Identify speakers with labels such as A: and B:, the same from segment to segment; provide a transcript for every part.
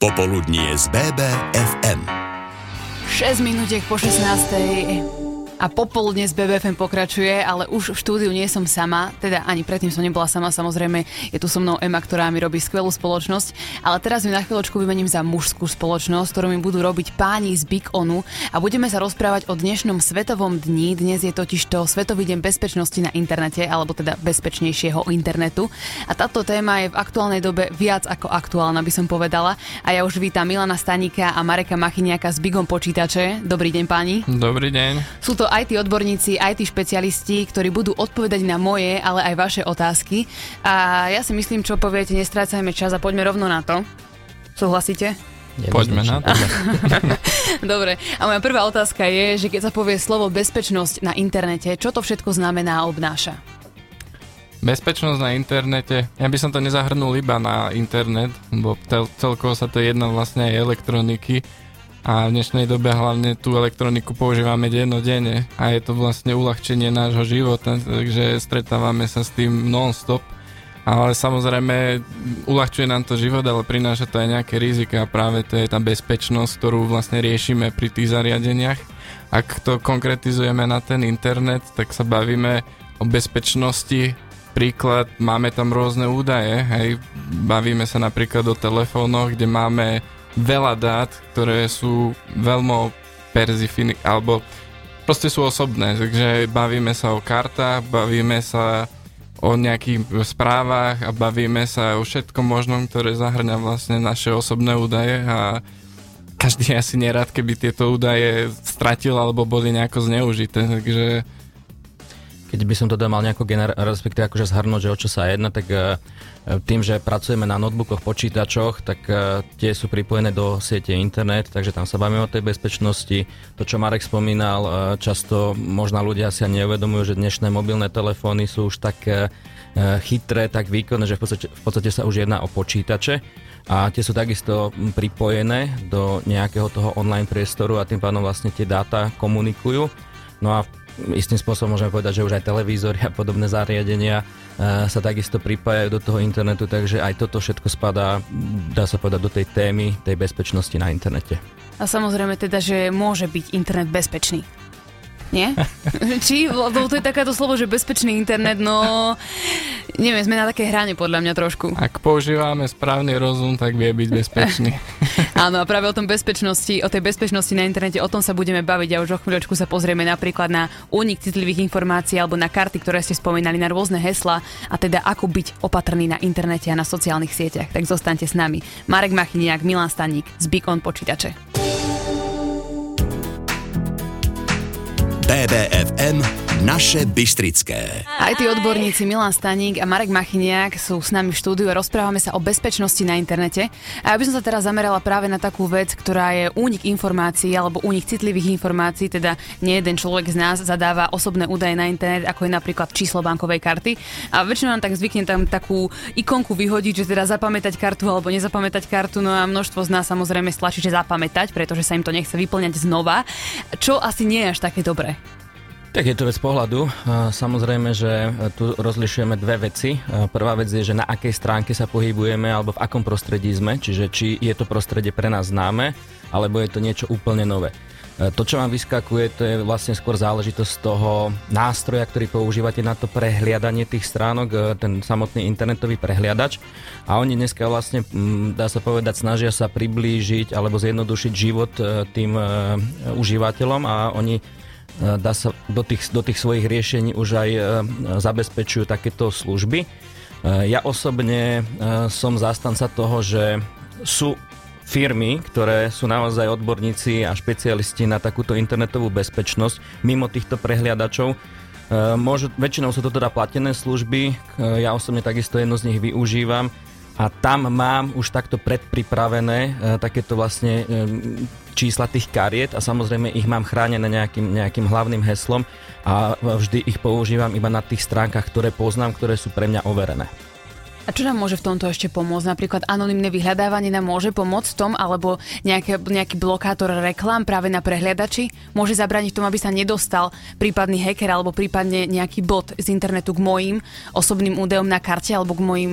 A: Popoludnie z BBFM.
B: 6 minútiek po 16. A popoludne z BBFM pokračuje, ale už v štúdiu nie som sama, teda ani predtým som nebola sama, samozrejme je tu so mnou Ema, ktorá mi robí skvelú spoločnosť, ale teraz mi na chvíľočku vymením za mužskú spoločnosť, ktorú mi budú robiť páni z Big Onu a budeme sa rozprávať o dnešnom svetovom dni. Dnes je totiž to Svetový deň bezpečnosti na internete, alebo teda bezpečnejšieho internetu. A táto téma je v aktuálnej dobe viac ako aktuálna, by som povedala. A ja už vítam Milana Stanika a Mareka Machiniaka s Bigom počítače. Dobrý deň páni.
C: Dobrý deň.
B: Sú to IT odborníci, IT špecialisti, ktorí budú odpovedať na moje, ale aj vaše otázky. A ja si myslím, čo poviete, nestrácajme čas a poďme rovno na to. Súhlasíte?
C: Poďme na to.
B: Dobre, a moja prvá otázka je, že keď sa povie slovo bezpečnosť na internete, čo to všetko znamená a obnáša?
C: Bezpečnosť na internete, ja by som to nezahrnul iba na internet, bo tel- celkovo sa to jedná vlastne aj elektroniky a v dnešnej dobe hlavne tú elektroniku používame dennodenne a je to vlastne uľahčenie nášho života, takže stretávame sa s tým non-stop. Ale samozrejme uľahčuje nám to život, ale prináša to aj nejaké rizika a práve to je tá bezpečnosť, ktorú vlastne riešime pri tých zariadeniach. Ak to konkretizujeme na ten internet, tak sa bavíme o bezpečnosti príklad, máme tam rôzne údaje, hej, bavíme sa napríklad o telefónoch, kde máme veľa dát, ktoré sú veľmi perzifiny, alebo proste sú osobné, takže bavíme sa o kartách, bavíme sa o nejakých správach a bavíme sa o všetkom možnom, ktoré zahrňa vlastne naše osobné údaje. A každý asi nerad, keby tieto údaje stratil alebo boli nejako zneužité, takže
D: keď by som to mal nejako gener- respektíve akože zhrnúť, že o čo sa jedná, tak uh, tým, že pracujeme na notebookoch, počítačoch, tak uh, tie sú pripojené do siete internet, takže tam sa bavíme o tej bezpečnosti. To, čo Marek spomínal, uh, často možno ľudia si ani neuvedomujú, že dnešné mobilné telefóny sú už tak chytré, tak výkonné, že v podstate, v podstate sa už jedná o počítače a tie sú takisto pripojené do nejakého toho online priestoru a tým pádom vlastne tie dáta komunikujú. No a istým spôsobom môžeme povedať, že už aj televízory a podobné zariadenia e, sa takisto pripájajú do toho internetu, takže aj toto všetko spadá, dá sa povedať, do tej témy tej bezpečnosti na internete.
B: A samozrejme teda, že môže byť internet bezpečný. Nie? Či? Lebo to je takéto slovo, že bezpečný internet, no... Neviem, sme na také hrane podľa mňa trošku.
C: Ak používame správny rozum, tak vie byť bezpečný.
B: Áno, a práve o tom bezpečnosti, o tej bezpečnosti na internete, o tom sa budeme baviť a už o chvíľočku sa pozrieme napríklad na únik citlivých informácií alebo na karty, ktoré ste spomínali, na rôzne hesla a teda ako byť opatrný na internete a na sociálnych sieťach. Tak zostaňte s nami. Marek Machiniak, Milan Staník z Beacon počítače.
A: BBFM naše Bystrické.
B: Aj tí odborníci Milan Staník a Marek Machiniak sú s nami v štúdiu a rozprávame sa o bezpečnosti na internete. A ja by som sa teraz zamerala práve na takú vec, ktorá je únik informácií alebo únik citlivých informácií, teda nie jeden človek z nás zadáva osobné údaje na internet, ako je napríklad číslo bankovej karty. A väčšinou nám tak zvykne tam takú ikonku vyhodiť, že teda zapamätať kartu alebo nezapamätať kartu, no a množstvo z nás samozrejme stlačí, že zapamätať, pretože sa im to nechce vyplňať znova, čo asi nie je až také dobré.
D: Tak je to vec pohľadu. Samozrejme, že tu rozlišujeme dve veci. Prvá vec je, že na akej stránke sa pohybujeme alebo v akom prostredí sme, čiže či je to prostredie pre nás známe, alebo je to niečo úplne nové. To, čo vám vyskakuje, to je vlastne skôr záležitosť toho nástroja, ktorý používate na to prehliadanie tých stránok, ten samotný internetový prehliadač. A oni dneska vlastne, dá sa povedať, snažia sa priblížiť alebo zjednodušiť život e, tým e, užívateľom a oni E, dá sa do tých, do tých svojich riešení už aj e, zabezpečujú takéto služby. E, ja osobne som zástanca toho, že sú firmy, ktoré sú naozaj odborníci a špecialisti na takúto internetovú bezpečnosť mimo týchto prehliadačov. Môžu, väčšinou sú to teda platené služby, ja osobne takisto jednu z nich využívam a tam mám už takto predpripravené e, takéto vlastne e, čísla tých kariet a samozrejme ich mám chránené nejakým, nejakým hlavným heslom a vždy ich používam iba na tých stránkach, ktoré poznám, ktoré sú pre mňa overené.
B: A čo nám môže v tomto ešte pomôcť? Napríklad anonimné vyhľadávanie nám môže pomôcť v tom, alebo nejaké, nejaký blokátor reklám práve na prehliadači môže zabrániť tomu, aby sa nedostal prípadný hacker alebo prípadne nejaký bot z internetu k mojim osobným údajom na karte alebo k mojim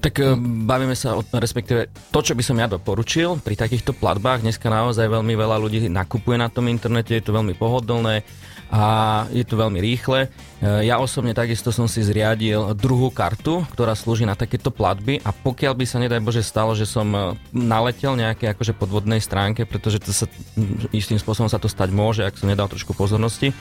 D: Tak e, bavíme sa o, respektíve to, čo by som ja doporučil pri takýchto platbách. Dneska naozaj veľmi veľa ľudí nakupuje na tom internete, je to veľmi pohodlné a je to veľmi rýchle. E, ja osobne takisto som si zriadil druhú kartu, ktorá slúži na takéto platby a pokiaľ by sa nedaj Bože stalo, že som e, naletel nejaké akože podvodnej stránke, pretože to sa, istým spôsobom sa to stať môže, ak som nedal trošku pozornosti,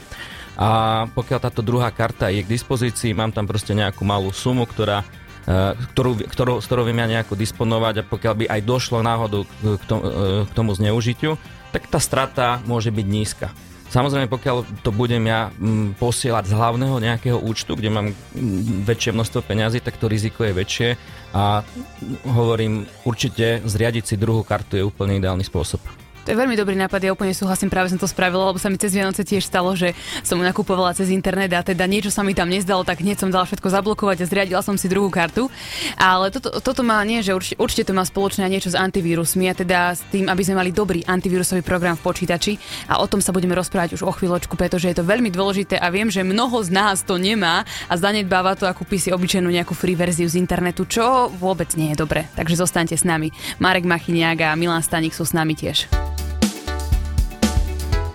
D: a pokiaľ táto druhá karta je k dispozícii, mám tam proste nejakú malú sumu, ktorá Eh, ktorú, ktorú, s ktorou viem ja nejako disponovať a pokiaľ by aj došlo náhodou k tomu, eh, k tomu zneužitiu, tak tá strata môže byť nízka. Samozrejme, pokiaľ to budem ja mm, posielať z hlavného nejakého účtu, kde mám mm, väčšie množstvo peňazí, tak to riziko je väčšie a hovorím, určite zriadiť si druhú kartu je úplne ideálny spôsob.
B: To je veľmi dobrý nápad, ja úplne súhlasím, práve som to spravila, lebo sa mi cez Vianoce tiež stalo, že som nakupovala cez internet a teda niečo sa mi tam nezdalo, tak hneď som dala všetko zablokovať a zriadila som si druhú kartu. Ale toto, toto má nie, že určite, určite to má spoločné niečo s antivírusmi a teda s tým, aby sme mali dobrý antivírusový program v počítači a o tom sa budeme rozprávať už o chvíľočku, pretože je to veľmi dôležité a viem, že mnoho z nás to nemá a zanedbáva to a kúpi si obyčajnú nejakú free verziu z internetu, čo vôbec nie je dobre. Takže zostaňte s nami. Marek Machiniak a Milan Stanik sú s nami tiež.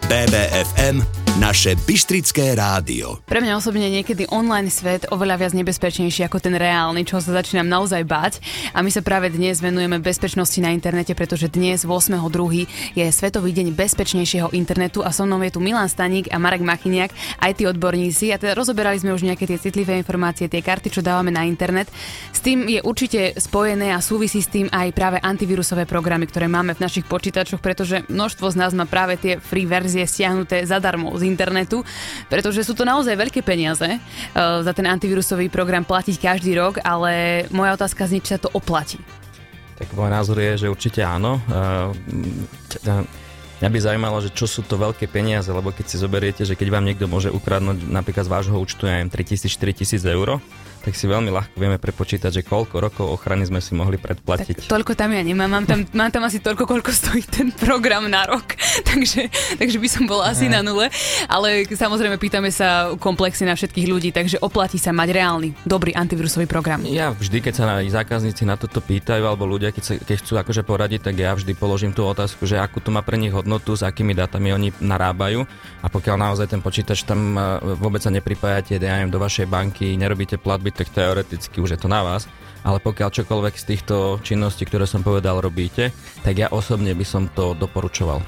A: BBFM naše Bystrické rádio.
B: Pre mňa osobne niekedy online svet oveľa viac nebezpečnejší ako ten reálny, čo sa začínam naozaj báť. A my sa práve dnes venujeme bezpečnosti na internete, pretože dnes 8.2. je Svetový deň bezpečnejšieho internetu a so mnou je tu Milan Staník a Marek Machiniak, aj tí odborníci. A teda rozoberali sme už nejaké tie citlivé informácie, tie karty, čo dávame na internet. S tým je určite spojené a súvisí s tým aj práve antivírusové programy, ktoré máme v našich počítačoch, pretože množstvo z nás má práve tie free verzie stiahnuté zadarmo z internetu, pretože sú to naozaj veľké peniaze uh, za ten antivírusový program platiť každý rok, ale moja otázka znie, či sa to oplatí.
D: Tak môj názor je, že určite áno. Uh, Mňa by zaujímalo, že čo sú to veľké peniaze, lebo keď si zoberiete, že keď vám niekto môže ukradnúť napríklad z vášho účtu, ja neviem, 3000-4000 eur, tak si veľmi ľahko vieme prepočítať, že koľko rokov ochrany sme si mohli predplatiť.
B: Tak toľko tam ja nemám, mám tam, mám tam asi toľko, koľko stojí ten program na rok, takže, takže by som bola asi na nule, ale samozrejme pýtame sa komplexy na všetkých ľudí, takže oplatí sa mať reálny, dobrý antivírusový program.
D: Ja vždy, keď sa zákazníci na toto pýtajú, alebo ľudia, keď, sa, keď chcú akože poradiť, tak ja vždy položím tú otázku, že akú to má pre nich hodnotu, s akými dátami oni narábajú. A pokiaľ naozaj ten počítač tam e, vôbec sa nepripájate, ja neviem, do vašej banky, nerobíte platby, tak teoreticky už je to na vás. Ale pokiaľ čokoľvek z týchto činností, ktoré som povedal, robíte, tak ja osobne by som to doporučoval.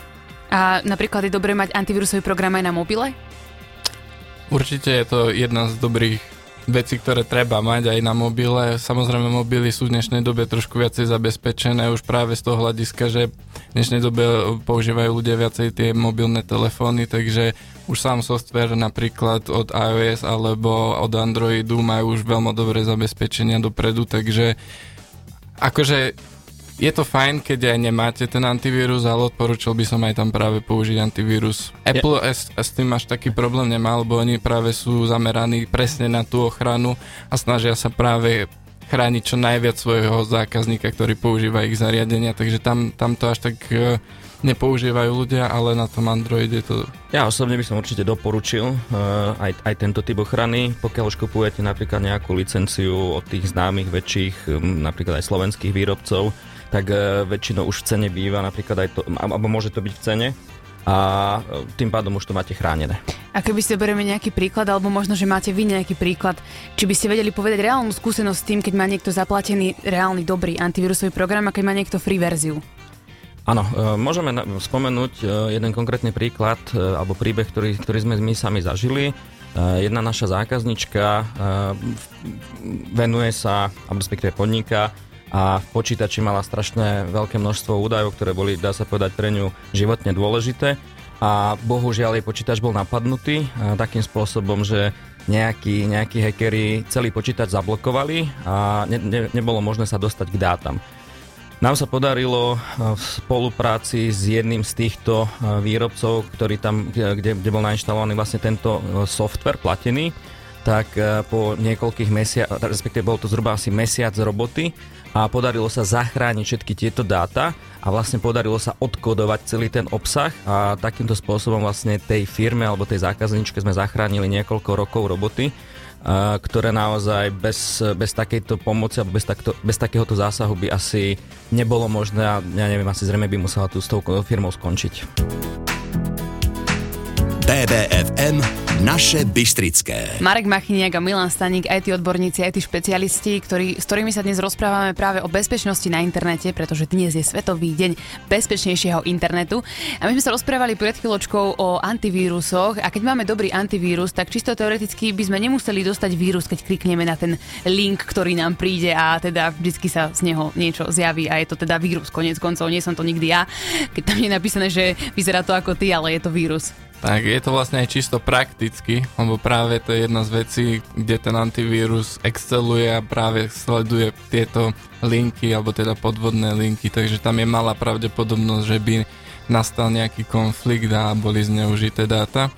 B: A napríklad je dobré mať antivírusový program aj na mobile?
C: Určite je to jedna z dobrých veci, ktoré treba mať aj na mobile. Samozrejme, mobily sú v dnešnej dobe trošku viacej zabezpečené už práve z toho hľadiska, že v dnešnej dobe používajú ľudia viacej tie mobilné telefóny, takže už sám software napríklad od iOS alebo od Androidu majú už veľmi dobré zabezpečenia dopredu, takže akože je to fajn, keď aj nemáte ten antivírus, ale odporúčal by som aj tam práve použiť antivírus. Apple s, s tým až taký problém nemá, lebo oni práve sú zameraní presne na tú ochranu a snažia sa práve chrániť čo najviac svojho zákazníka, ktorý používa ich zariadenia, takže tam, tam to až tak e, nepoužívajú ľudia, ale na tom Androide to...
D: Ja osobne by som určite doporučil uh, aj, aj tento typ ochrany, pokiaľ už kupujete napríklad nejakú licenciu od tých známych väčších, um, napríklad aj slovenských výrobcov, tak uh, väčšinou už v cene býva napríklad aj to, alebo môže to byť v cene, a e, tým pádom už to máte chránené.
B: A keby ste berieme nejaký príklad, alebo možno, že máte vy nejaký príklad, či by ste vedeli povedať reálnu skúsenosť s tým, keď má niekto zaplatený reálny dobrý antivírusový program a keď má niekto free verziu?
D: Áno, e, môžeme spomenúť e, jeden konkrétny príklad alebo príbeh, ktorý, ktorý sme my sami zažili. Jedna naša zákaznička venuje sa, alebo respektíve podniká a v počítači mala strašné veľké množstvo údajov, ktoré boli, dá sa povedať, pre ňu životne dôležité a bohužiaľ jej počítač bol napadnutý takým spôsobom, že nejakí, nejakí hackeri celý počítač zablokovali a ne, ne, nebolo možné sa dostať k dátam. Nám sa podarilo v spolupráci s jedným z týchto výrobcov, ktorý tam, kde, kde bol nainštalovaný vlastne tento software platený, tak po niekoľkých mesiacoch, respektíve bol to zhruba asi mesiac roboty, a podarilo sa zachrániť všetky tieto dáta a vlastne podarilo sa odkodovať celý ten obsah a takýmto spôsobom vlastne tej firme alebo tej zákazničke sme zachránili niekoľko rokov roboty ktoré naozaj bez, bez takejto pomoci alebo bez, takto, bez takéhoto zásahu by asi nebolo možné a ja neviem, asi zrejme by musela tu s tou firmou skončiť.
A: BBFM naše Bystrické.
B: Marek Machiniak a Milan Staník, aj tí odborníci, aj tí špecialisti, ktorí, s ktorými sa dnes rozprávame práve o bezpečnosti na internete, pretože dnes je Svetový deň bezpečnejšieho internetu. A my sme sa rozprávali pred chvíľočkou o antivírusoch a keď máme dobrý antivírus, tak čisto teoreticky by sme nemuseli dostať vírus, keď klikneme na ten link, ktorý nám príde a teda vždy sa z neho niečo zjaví a je to teda vírus. Konec koncov, nie som to nikdy ja, keď tam je napísané, že vyzerá to ako ty, ale je to vírus.
C: Tak je to vlastne aj čisto prakticky, lebo práve to je jedna z vecí, kde ten antivírus exceluje a práve sleduje tieto linky, alebo teda podvodné linky, takže tam je malá pravdepodobnosť, že by nastal nejaký konflikt a boli zneužité dáta.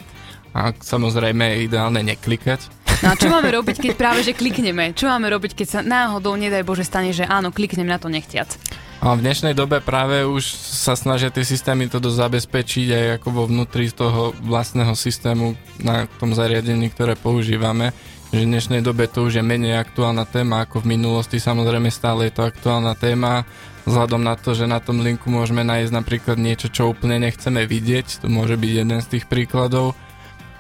C: A samozrejme je ideálne neklikať,
B: No a čo máme robiť, keď práve že klikneme? Čo máme robiť, keď sa náhodou, nedaj Bože, stane, že áno, kliknem na to nechtiac?
C: A v dnešnej dobe práve už sa snažia tie systémy toto zabezpečiť aj ako vo vnútri toho vlastného systému na tom zariadení, ktoré používame. Že v dnešnej dobe to už je menej aktuálna téma ako v minulosti. Samozrejme stále je to aktuálna téma vzhľadom na to, že na tom linku môžeme nájsť napríklad niečo, čo úplne nechceme vidieť. To môže byť jeden z tých príkladov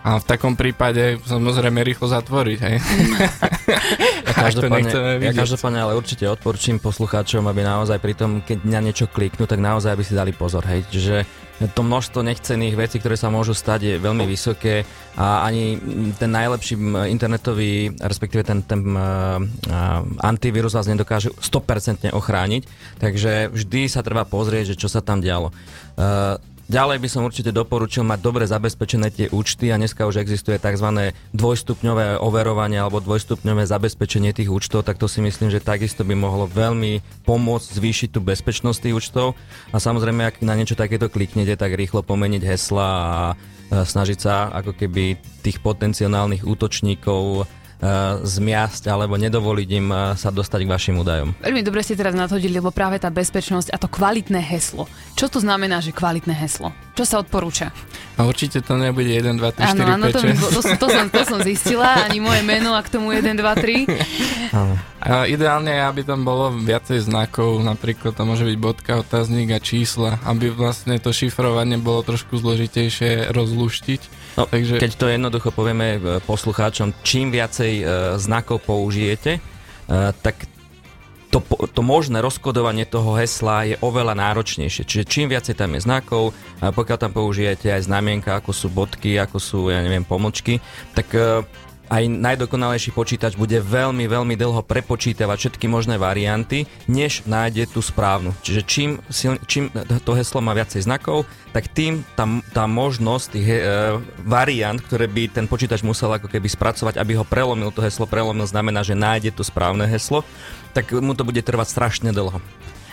C: a v takom prípade samozrejme rýchlo zatvoriť, hej.
D: Ja každopádne, ja každopádne ale určite odporčím poslucháčom, aby naozaj pri tom, keď na niečo kliknú, tak naozaj aby si dali pozor, hej. Čiže to množstvo nechcených vecí, ktoré sa môžu stať, je veľmi vysoké a ani ten najlepší internetový, respektíve ten, ten uh, antivírus vás nedokáže 100% ochrániť, takže vždy sa treba pozrieť, že čo sa tam dialo. Uh, Ďalej by som určite doporučil mať dobre zabezpečené tie účty a dneska už existuje tzv. dvojstupňové overovanie alebo dvojstupňové zabezpečenie tých účtov, tak to si myslím, že takisto by mohlo veľmi pomôcť zvýšiť tú bezpečnosť tých účtov a samozrejme, ak na niečo takéto kliknete, tak rýchlo pomeniť hesla a snažiť sa ako keby tých potenciálnych útočníkov zmiasť alebo nedovoliť im eh, sa dostať k vašim údajom.
B: Veľmi dobre ste teraz nadhodili, lebo práve tá bezpečnosť a to kvalitné heslo. Čo to znamená, že kvalitné heslo? Čo sa odporúča?
C: A určite to nebude 1, 2, 3, 4, áno, 5,
B: to, to, to, som, to som zistila, ani moje meno a k tomu 1, 2, 3.
C: A ideálne je, aby tam bolo viacej znakov, napríklad to môže byť bodka, otáznik a čísla, aby vlastne to šifrovanie bolo trošku zložitejšie rozluštiť.
D: No, Takže... Keď to jednoducho povieme e, poslucháčom, čím viacej e, znakov použijete, e, tak to, to možné rozkodovanie toho hesla je oveľa náročnejšie. Čiže čím viacej tam je znakov, pokiaľ tam použijete aj znamienka, ako sú bodky, ako sú, ja neviem, pomočky, tak aj najdokonalejší počítač bude veľmi, veľmi dlho prepočítavať všetky možné varianty, než nájde tú správnu. Čiže čím, čím to heslo má viacej znakov, tak tým tá, tá možnosť tých e, variant, ktoré by ten počítač musel ako keby spracovať, aby ho prelomil, to heslo prelomil, znamená, že nájde to správne heslo, tak mu to bude trvať strašne dlho.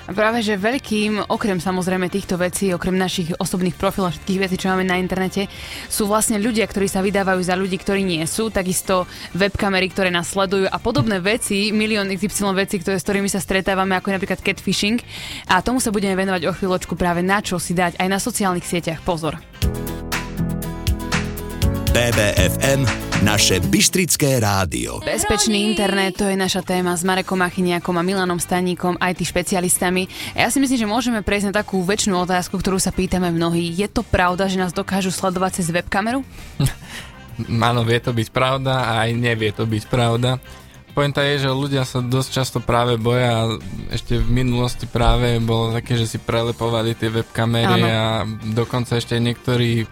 B: Práve, že veľkým, okrem samozrejme týchto vecí, okrem našich osobných profilov, všetkých vecí, čo máme na internete, sú vlastne ľudia, ktorí sa vydávajú za ľudí, ktorí nie sú, takisto webkamery, ktoré nás sledujú a podobné veci, milión XY vecí, ktoré, s ktorými sa stretávame, ako napríklad catfishing. A tomu sa budeme venovať o chvíľočku práve na čo si dať aj na sociálnych sieťach pozor.
A: BBFM, naše Bystrické rádio.
B: Bezpečný internet, to je naša téma s Marekom Achiniakom a Milanom Staníkom, IT špecialistami. A ja si myslím, že môžeme prejsť na takú väčšinu otázku, ktorú sa pýtame mnohí. Je to pravda, že nás dokážu sledovať cez webkameru?
C: Áno, vie to byť pravda a aj nevie to byť pravda. Pointa je, že ľudia sa dosť často práve boja a ešte v minulosti práve bolo také, že si prelepovali tie webkamery Áno. a dokonca ešte niektorí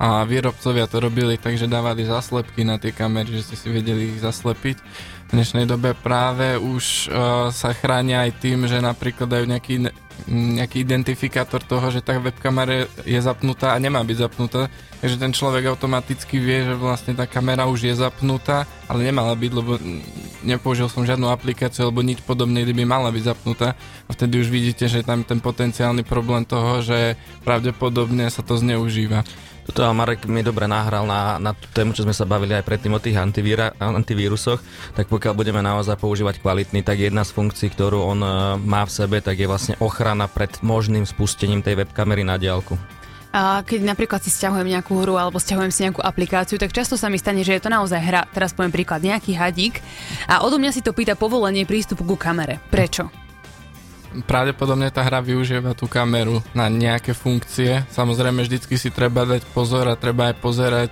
C: a výrobcovia to robili tak, že dávali zaslepky na tie kamery, že ste si vedeli ich zaslepiť. V dnešnej dobe práve už uh, sa chránia aj tým, že napríklad dajú nejaký, nejaký identifikátor toho, že tá webkamera je zapnutá a nemá byť zapnutá. Takže ten človek automaticky vie, že vlastne tá kamera už je zapnutá, ale nemala byť, lebo nepoužil som žiadnu aplikáciu alebo nič podobné, by mala byť zapnutá. A vtedy už vidíte, že tam ten potenciálny problém toho, že pravdepodobne sa to zneužíva.
D: Toto Marek mi dobre nahral na, na tú tému, čo sme sa bavili aj predtým o tých antivíra, antivírusoch, tak pokiaľ budeme naozaj používať kvalitný, tak jedna z funkcií, ktorú on uh, má v sebe, tak je vlastne ochrana pred možným spustením tej webkamery na diálku.
B: A keď napríklad si stiahujem nejakú hru alebo stiahujem si nejakú aplikáciu, tak často sa mi stane, že je to naozaj hra. Teraz poviem príklad, nejaký hadík a odo mňa si to pýta povolenie prístupu ku kamere. Prečo?
C: Pravdepodobne tá hra využíva tú kameru na nejaké funkcie. Samozrejme, vždycky si treba dať pozor a treba aj pozerať,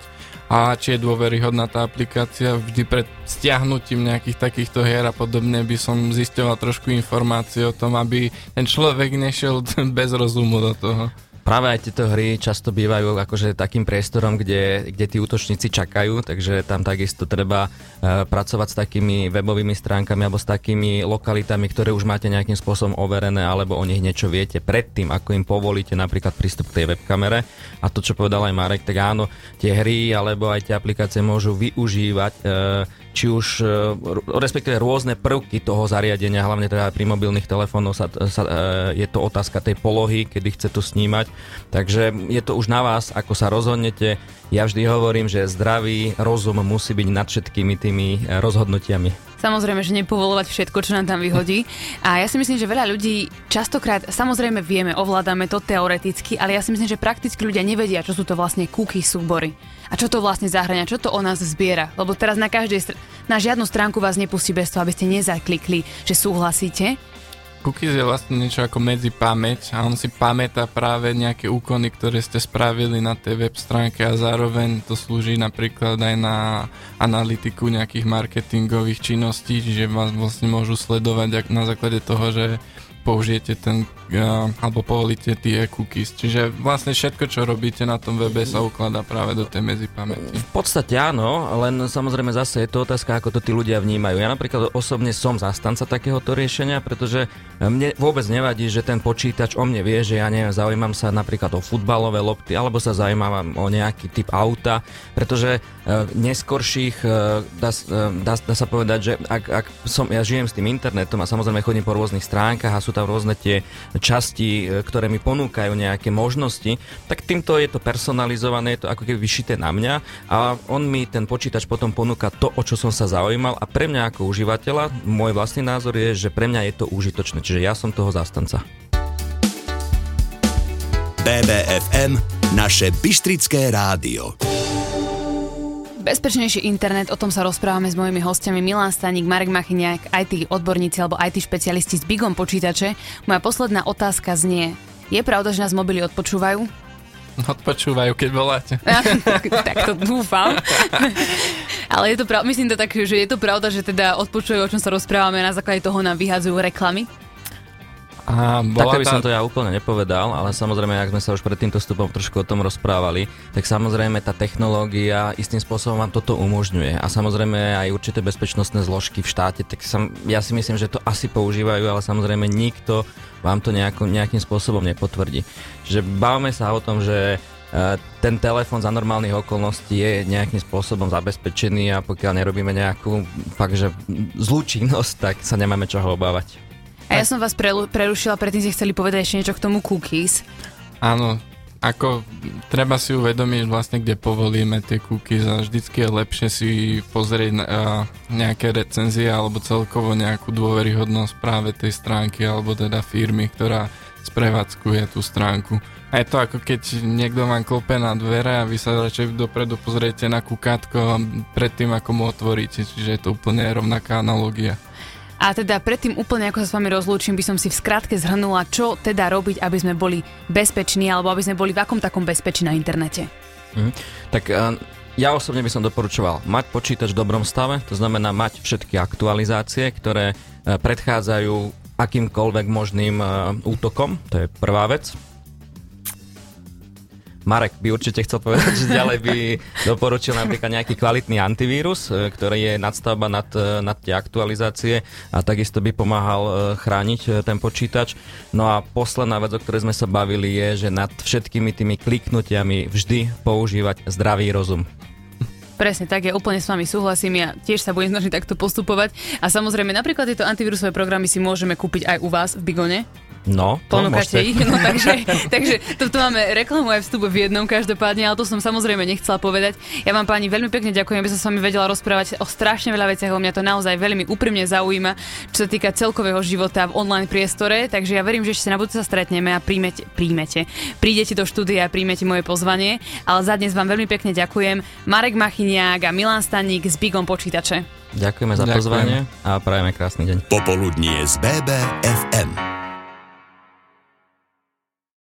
C: a či je dôveryhodná tá aplikácia. Vždy pred stiahnutím nejakých takýchto hier a podobne by som zisťoval trošku informácie o tom, aby ten človek nešiel bez rozumu do toho
D: práve aj tieto hry často bývajú akože takým priestorom, kde, kde tí útočníci čakajú, takže tam takisto treba uh, pracovať s takými webovými stránkami alebo s takými lokalitami, ktoré už máte nejakým spôsobom overené alebo o nich niečo viete predtým, ako im povolíte napríklad prístup k tej webkamere. A to, čo povedal aj Marek, tak áno, tie hry alebo aj tie aplikácie môžu využívať uh, či už e, respektíve rôzne prvky toho zariadenia, hlavne teda pri mobilných telefónoch sa, sa, e, je to otázka tej polohy, kedy chce to snímať. Takže je to už na vás, ako sa rozhodnete. Ja vždy hovorím, že zdravý rozum musí byť nad všetkými tými e, rozhodnutiami.
B: Samozrejme, že nepovolovať všetko, čo nám tam vyhodí. A ja si myslím, že veľa ľudí častokrát, samozrejme vieme, ovládame to teoreticky, ale ja si myslím, že prakticky ľudia nevedia, čo sú to vlastne cookie súbory. A čo to vlastne zahrania, čo to o nás zbiera. Lebo teraz na každej, str- na žiadnu stránku vás nepustí bez toho, aby ste nezaklikli, že súhlasíte
C: Cookies je vlastne niečo ako medzi pamäť a on si pamätá práve nejaké úkony, ktoré ste spravili na tej web stránke a zároveň to slúži napríklad aj na analytiku nejakých marketingových činností, čiže vás vlastne môžu sledovať na základe toho, že použijete ten, alebo povolíte tie cookies. Čiže vlastne všetko, čo robíte na tom webe sa ukladá práve do tej medzi pamäti.
D: V podstate áno, len samozrejme zase je to otázka, ako to tí ľudia vnímajú. Ja napríklad osobne som zastanca takéhoto riešenia, pretože mne vôbec nevadí, že ten počítač o mne vie, že ja neviem, zaujímam sa napríklad o futbalové lopty, alebo sa zaujímam o nejaký typ auta, pretože neskorších, uh, dá, uh, dá, dá sa povedať, že ak, ak som, ja žijem s tým internetom a samozrejme chodím po rôznych stránkach a sú tam rôzne tie časti, ktoré mi ponúkajú nejaké možnosti, tak týmto je to personalizované, je to ako keby vyšité na mňa a on mi ten počítač potom ponúka to, o čo som sa zaujímal a pre mňa ako užívateľa, môj vlastný názor je, že pre mňa je to užitočné, čiže ja som toho zastanca.
A: BBFM, naše Bystrické rádio.
B: Bezpečnejší internet, o tom sa rozprávame s mojimi hostiami Milan Staník, Marek Machyniak, IT odborníci alebo IT špecialisti s Bigom počítače. Moja posledná otázka znie, je pravda, že nás mobily odpočúvajú?
C: Odpočúvajú, keď voláte.
B: tak to dúfam. Ale je to pravda, myslím to tak, že je to pravda, že teda odpočúvajú, o čom sa rozprávame, na základe toho nám vyhádzajú reklamy?
D: A bola by tá... som to ja úplne nepovedal, ale samozrejme, ak sme sa už pred týmto vstupom trošku o tom rozprávali, tak samozrejme tá technológia istým spôsobom vám toto umožňuje. A samozrejme aj určité bezpečnostné zložky v štáte, tak sam, ja si myslím, že to asi používajú, ale samozrejme nikto vám to nejako, nejakým spôsobom nepotvrdí. Čiže bavme sa o tom, že e, ten telefón za normálnych okolností je nejakým spôsobom zabezpečený a pokiaľ nerobíme nejakú fakt, že zlú činnosť, tak sa nemáme čoho obávať.
B: A ja som vás prerušila, predtým ste chceli povedať ešte niečo k tomu cookies.
C: Áno, ako treba si uvedomiť vlastne, kde povolíme tie cookies a vždycky je lepšie si pozrieť na, nejaké recenzie alebo celkovo nejakú dôveryhodnosť práve tej stránky alebo teda firmy, ktorá sprevádzkuje tú stránku. A je to ako keď niekto vám klope na dvere a vy sa radšej dopredu pozriete na kukátko predtým, ako mu otvoríte. Čiže je to úplne rovnaká analogia.
B: A teda predtým úplne ako sa s vami rozlúčim, by som si v skratke zhrnula, čo teda robiť, aby sme boli bezpeční, alebo aby sme boli v akom takom bezpečí na internete.
D: Mhm. Tak ja osobne by som doporučoval mať počítač v dobrom stave, to znamená mať všetky aktualizácie, ktoré uh, predchádzajú akýmkoľvek možným uh, útokom, to je prvá vec. Marek by určite chcel povedať, že ďalej by doporučil napríklad nejaký kvalitný antivírus, e, ktorý je nadstavba nad, e, nad tie aktualizácie a takisto by pomáhal e, chrániť ten počítač. No a posledná vec, o ktorej sme sa bavili, je, že nad všetkými tými kliknutiami vždy používať zdravý rozum.
B: Presne tak, ja úplne s vami súhlasím, ja tiež sa budem snažiť takto postupovať. A samozrejme, napríklad tieto antivírusové programy si môžeme kúpiť aj u vás v Bigone.
D: No,
B: Ponúkate ich, no takže, takže toto máme reklamu aj vstup v jednom každopádne, ale to som samozrejme nechcela povedať. Ja vám pani veľmi pekne ďakujem, aby som s vami vedela rozprávať o strašne veľa veciach, o mňa to naozaj veľmi úprimne zaujíma, čo sa týka celkového života v online priestore, takže ja verím, že ešte na budúce sa stretneme a príjmete, príjmete, prídete do štúdia a príjmete moje pozvanie, ale za dnes vám veľmi pekne ďakujem. Marek Machiniak a Milan Staník s Bigom počítače.
D: Ďakujeme za
C: Ďakujem.
D: pozvanie a prajeme krásny deň.
A: Popoludnie z BBFM.